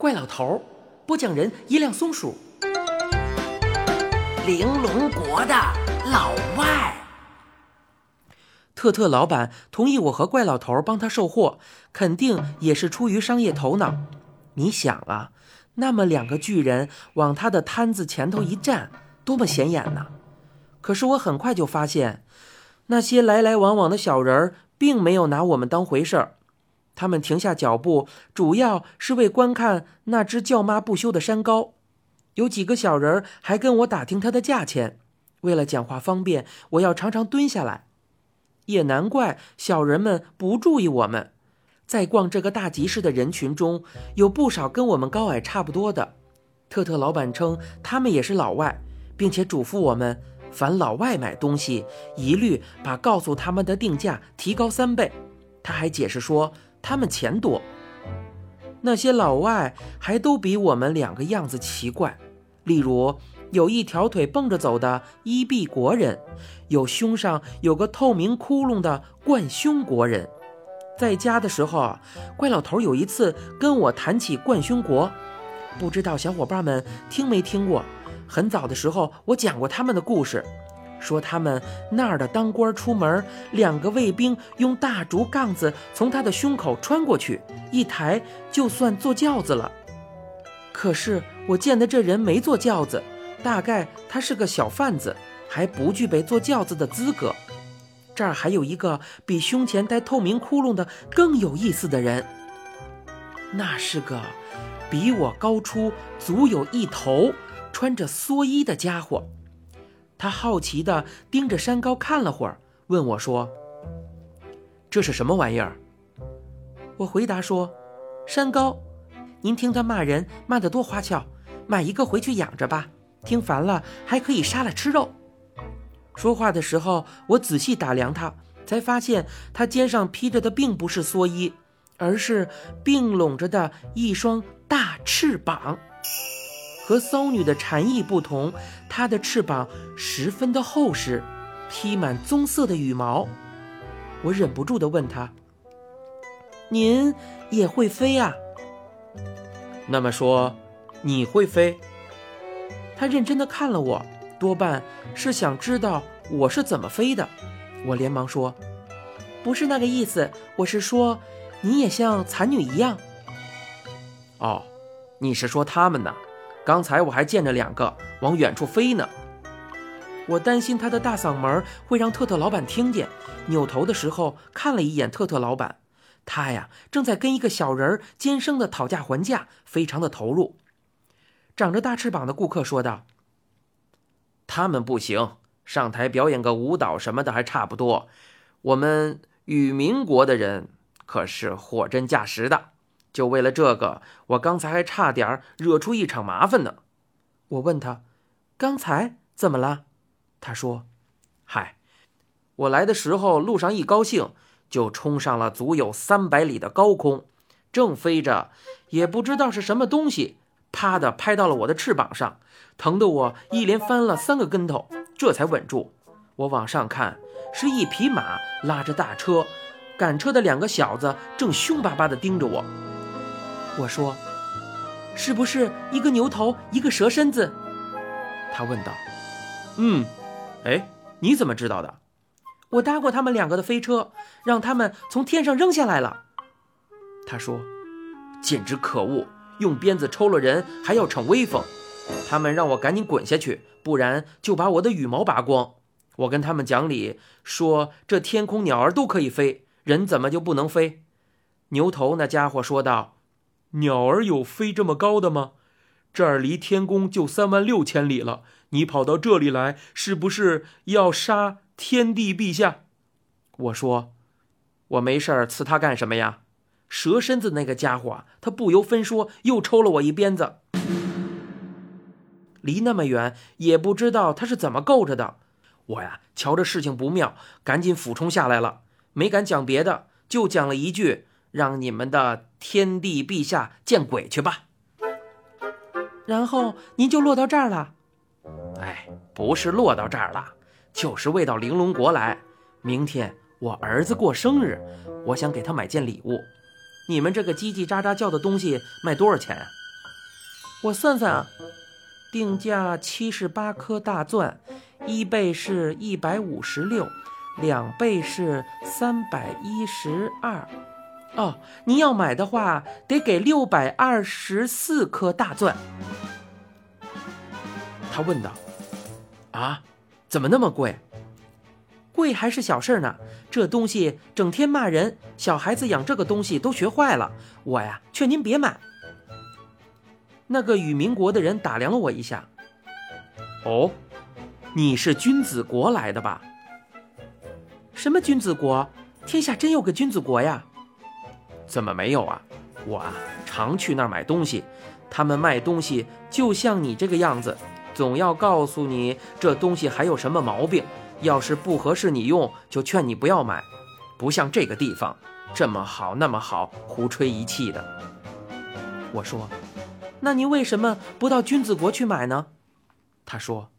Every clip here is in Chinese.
怪老头，播讲人一辆松鼠。玲珑国的老外，特特老板同意我和怪老头帮他售货，肯定也是出于商业头脑。你想啊，那么两个巨人往他的摊子前头一站，多么显眼呢？可是我很快就发现，那些来来往往的小人儿并没有拿我们当回事儿。他们停下脚步，主要是为观看那只叫妈不休的山羔。有几个小人儿还跟我打听它的价钱。为了讲话方便，我要常常蹲下来。也难怪小人们不注意我们。在逛这个大集市的人群中，有不少跟我们高矮差不多的。特特老板称他们也是老外，并且嘱咐我们，凡老外买东西，一律把告诉他们的定价提高三倍。他还解释说。他们钱多，那些老外还都比我们两个样子奇怪。例如，有一条腿蹦着走的伊壁国人，有胸上有个透明窟窿的冠胸国人。在家的时候，怪老头有一次跟我谈起冠胸国，不知道小伙伴们听没听过？很早的时候，我讲过他们的故事。说他们那儿的当官出门，两个卫兵用大竹杠子从他的胸口穿过去，一抬就算坐轿子了。可是我见的这人没坐轿子，大概他是个小贩子，还不具备坐轿子的资格。这儿还有一个比胸前带透明窟窿的更有意思的人，那是个比我高出足有一头、穿着蓑衣的家伙。他好奇地盯着山高看了会儿，问我说：“这是什么玩意儿？”我回答说：“山高，您听他骂人骂得多花俏，买一个回去养着吧。听烦了还可以杀了吃肉。”说话的时候，我仔细打量他，才发现他肩上披着的并不是蓑衣，而是并拢着的一双大翅膀。和骚女的蝉翼不同，它的翅膀十分的厚实，披满棕色的羽毛。我忍不住地问他：“您也会飞啊？”那么说，你会飞？他认真的看了我，多半是想知道我是怎么飞的。我连忙说：“不是那个意思，我是说，你也像蚕女一样。”哦，你是说他们呢？刚才我还见着两个往远处飞呢，我担心他的大嗓门会让特特老板听见。扭头的时候看了一眼特特老板，他呀正在跟一个小人尖声的讨价还价，非常的投入。长着大翅膀的顾客说道：“他们不行，上台表演个舞蹈什么的还差不多。我们与民国的人可是货真价实的。”就为了这个，我刚才还差点惹出一场麻烦呢。我问他：“刚才怎么了？”他说：“嗨，我来的时候路上一高兴，就冲上了足有三百里的高空，正飞着，也不知道是什么东西，啪的拍到了我的翅膀上，疼得我一连翻了三个跟头，这才稳住。我往上看，是一匹马拉着大车，赶车的两个小子正凶巴巴地盯着我。”我说：“是不是一个牛头，一个蛇身子？”他问道。“嗯，哎，你怎么知道的？”我搭过他们两个的飞车，让他们从天上扔下来了。他说：“简直可恶！用鞭子抽了人还要逞威风。他们让我赶紧滚下去，不然就把我的羽毛拔光。我跟他们讲理，说这天空鸟儿都可以飞，人怎么就不能飞？”牛头那家伙说道。鸟儿有飞这么高的吗？这儿离天宫就三万六千里了，你跑到这里来，是不是要杀天帝陛下？我说，我没事儿，刺他干什么呀？蛇身子那个家伙，他不由分说又抽了我一鞭子。离那么远，也不知道他是怎么够着的。我呀，瞧着事情不妙，赶紧俯冲下来了，没敢讲别的，就讲了一句。让你们的天帝陛下见鬼去吧！然后您就落到这儿了。哎，不是落到这儿了，就是为到玲珑国来。明天我儿子过生日，我想给他买件礼物。你们这个叽叽喳喳叫的东西卖多少钱啊？我算算啊，定价七十八颗大钻，一倍是一百五十六，两倍是三百一十二。哦，您要买的话，得给六百二十四颗大钻。他问道：“啊，怎么那么贵？贵还是小事呢？这东西整天骂人，小孩子养这个东西都学坏了。我呀，劝您别买。”那个与民国的人打量了我一下。哦，你是君子国来的吧？什么君子国？天下真有个君子国呀？怎么没有啊？我啊，常去那儿买东西，他们卖东西就像你这个样子，总要告诉你这东西还有什么毛病，要是不合适你用，就劝你不要买。不像这个地方这么好那么好，胡吹一气的。我说。那您为什么不到君子国去买呢？他说：“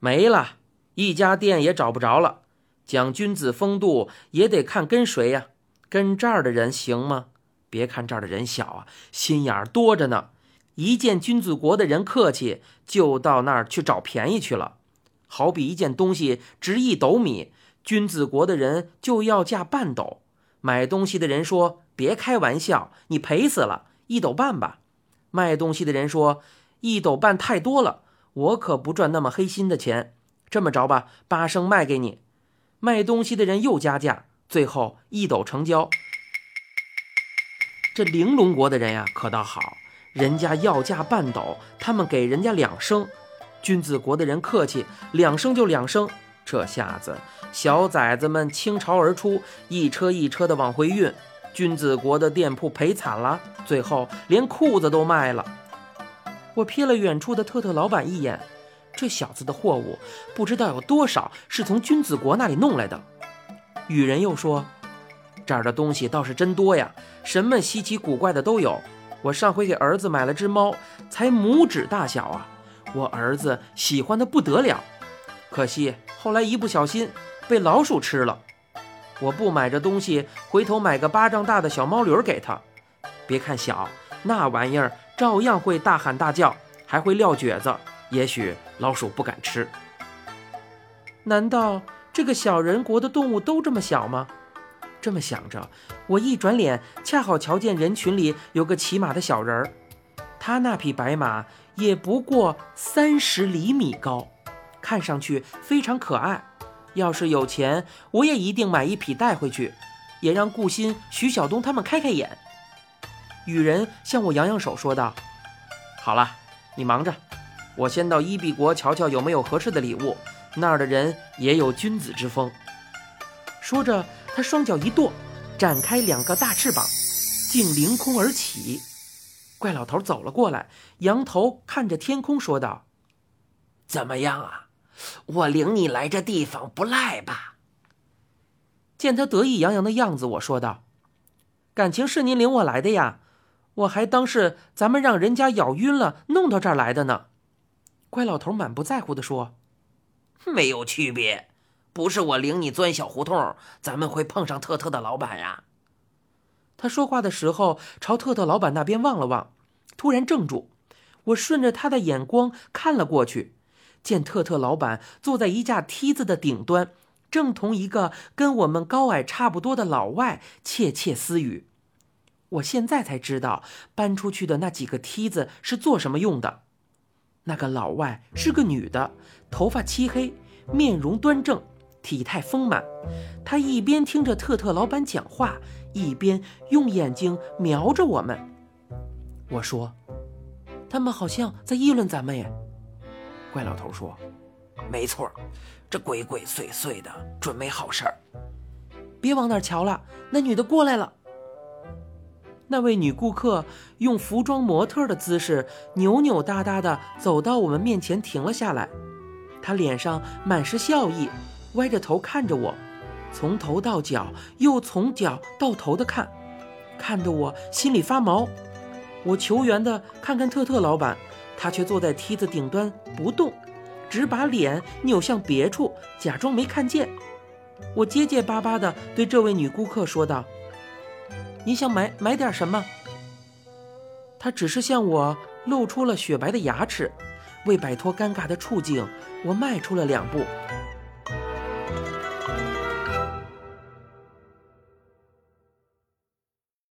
没了，一家店也找不着了。讲君子风度也得看跟谁呀？跟这儿的人行吗？别看这儿的人小啊，心眼儿多着呢。一见君子国的人客气，就到那儿去找便宜去了。好比一件东西值一斗米，君子国的人就要价半斗。买东西的人说：别开玩笑，你赔死了，一斗半吧。”卖东西的人说：“一斗半太多了，我可不赚那么黑心的钱。这么着吧，八升卖给你。”卖东西的人又加价，最后一斗成交。这玲珑国的人呀，可倒好，人家要价半斗，他们给人家两升。君子国的人客气，两升就两升。这下子，小崽子们倾巢而出，一车一车的往回运。君子国的店铺赔惨了，最后连裤子都卖了。我瞥了远处的特特老板一眼，这小子的货物不知道有多少是从君子国那里弄来的。雨人又说：“这儿的东西倒是真多呀，什么稀奇古怪的都有。我上回给儿子买了只猫，才拇指大小啊，我儿子喜欢的不得了。可惜后来一不小心被老鼠吃了。”我不买这东西，回头买个巴掌大的小毛驴给他。别看小，那玩意儿照样会大喊大叫，还会撂蹶子。也许老鼠不敢吃。难道这个小人国的动物都这么小吗？这么想着，我一转脸，恰好瞧见人群里有个骑马的小人儿。他那匹白马也不过三十厘米高，看上去非常可爱。要是有钱，我也一定买一匹带回去，也让顾欣、徐晓东他们开开眼。雨人向我扬扬手，说道：“好了，你忙着，我先到伊比国瞧瞧有没有合适的礼物。那儿的人也有君子之风。”说着，他双脚一跺，展开两个大翅膀，竟凌空而起。怪老头走了过来，仰头看着天空，说道：“怎么样啊？”我领你来这地方不赖吧？见他得意洋洋的样子，我说道：“感情是您领我来的呀，我还当是咱们让人家咬晕了弄到这儿来的呢。”怪老头满不在乎的说：“没有区别，不是我领你钻小胡同，咱们会碰上特特的老板呀。”他说话的时候朝特特老板那边望了望，突然怔住。我顺着他的眼光看了过去。见特特老板坐在一架梯子的顶端，正同一个跟我们高矮差不多的老外窃窃私语。我现在才知道，搬出去的那几个梯子是做什么用的。那个老外是个女的，头发漆黑，面容端正，体态丰满。她一边听着特特老板讲话，一边用眼睛瞄着我们。我说：“他们好像在议论咱们耶。”怪老头说：“没错，这鬼鬼祟祟的，准没好事儿。别往那儿瞧了，那女的过来了。”那位女顾客用服装模特的姿势，扭扭哒哒的走到我们面前，停了下来。她脸上满是笑意，歪着头看着我，从头到脚，又从脚到头的看，看得我心里发毛。我求援的看看特特老板。他却坐在梯子顶端不动，只把脸扭向别处，假装没看见。我结结巴巴地对这位女顾客说道：“你想买买点什么？”他只是向我露出了雪白的牙齿。为摆脱尴尬的处境，我迈出了两步。